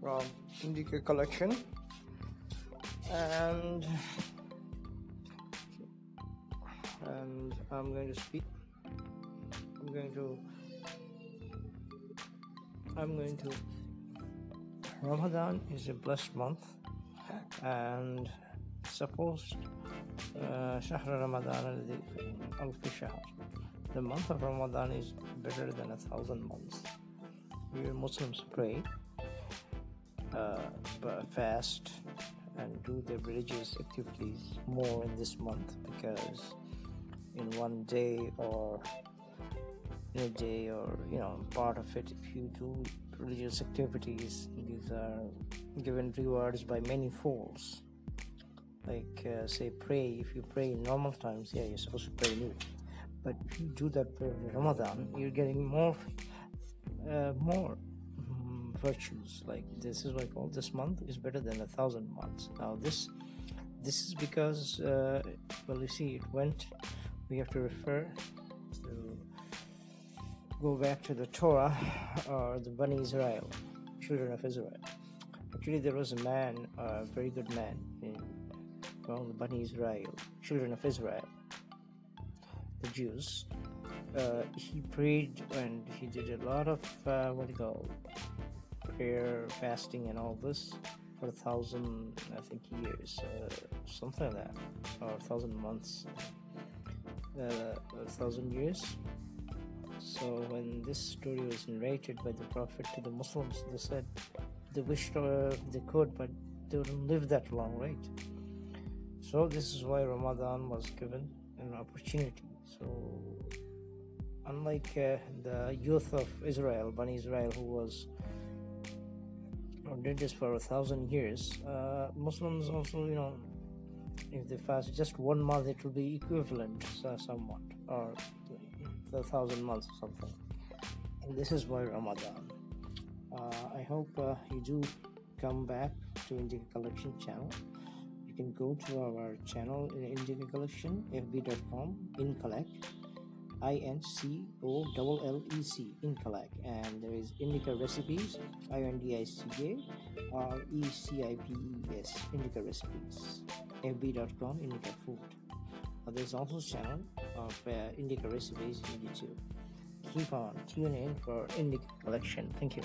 from Indica collection and and I'm going to speak I'm going to I'm going to Ramadan is a blessed month and suppose uh, شهر رمضان الذي ألف شهر the month of Ramadan is better than a thousand months we Muslims pray uh, fast and do their religious activities more in this month because in one day or in a day or you know part of it if you do religious activities these are given rewards by many folds like uh, say pray if you pray in normal times yeah you're supposed to pray new but if you do that prayer in ramadan you're getting more uh, more virtues like this is like all this month is better than a thousand months. Now this this is because uh, well you see it went we have to refer to go back to the torah or the Bani israel children of israel. Actually there was a man a very good man in well, the Bani israel children of israel the jews. Uh, he prayed and he did a lot of uh, what do you call prayer, fasting, and all this for a thousand, I think, years, uh, something like that, or a thousand months, uh, a thousand years. So when this story was narrated by the Prophet to the Muslims, they said they wished uh, they could, but they wouldn't live that long, right? So this is why Ramadan was given an opportunity. So unlike uh, the youth of Israel, Bani Israel, who was did this for a thousand years, uh, Muslims also, you know, if they fast just one month, it will be equivalent uh, somewhat, or a thousand months or something. And this is why Ramadan. Uh, I hope uh, you do come back to Indica Collection channel. You can go to our channel in Indica Collection, fb.com, in collect I N C O L L E C Incalec and there is Indica Recipes I N D I C A R E C I P E S Indica Recipes fb.com Indica Food. Uh, there's also channel of uh, Indica Recipes in YouTube. Keep on tuning in for Indica Collection. Thank you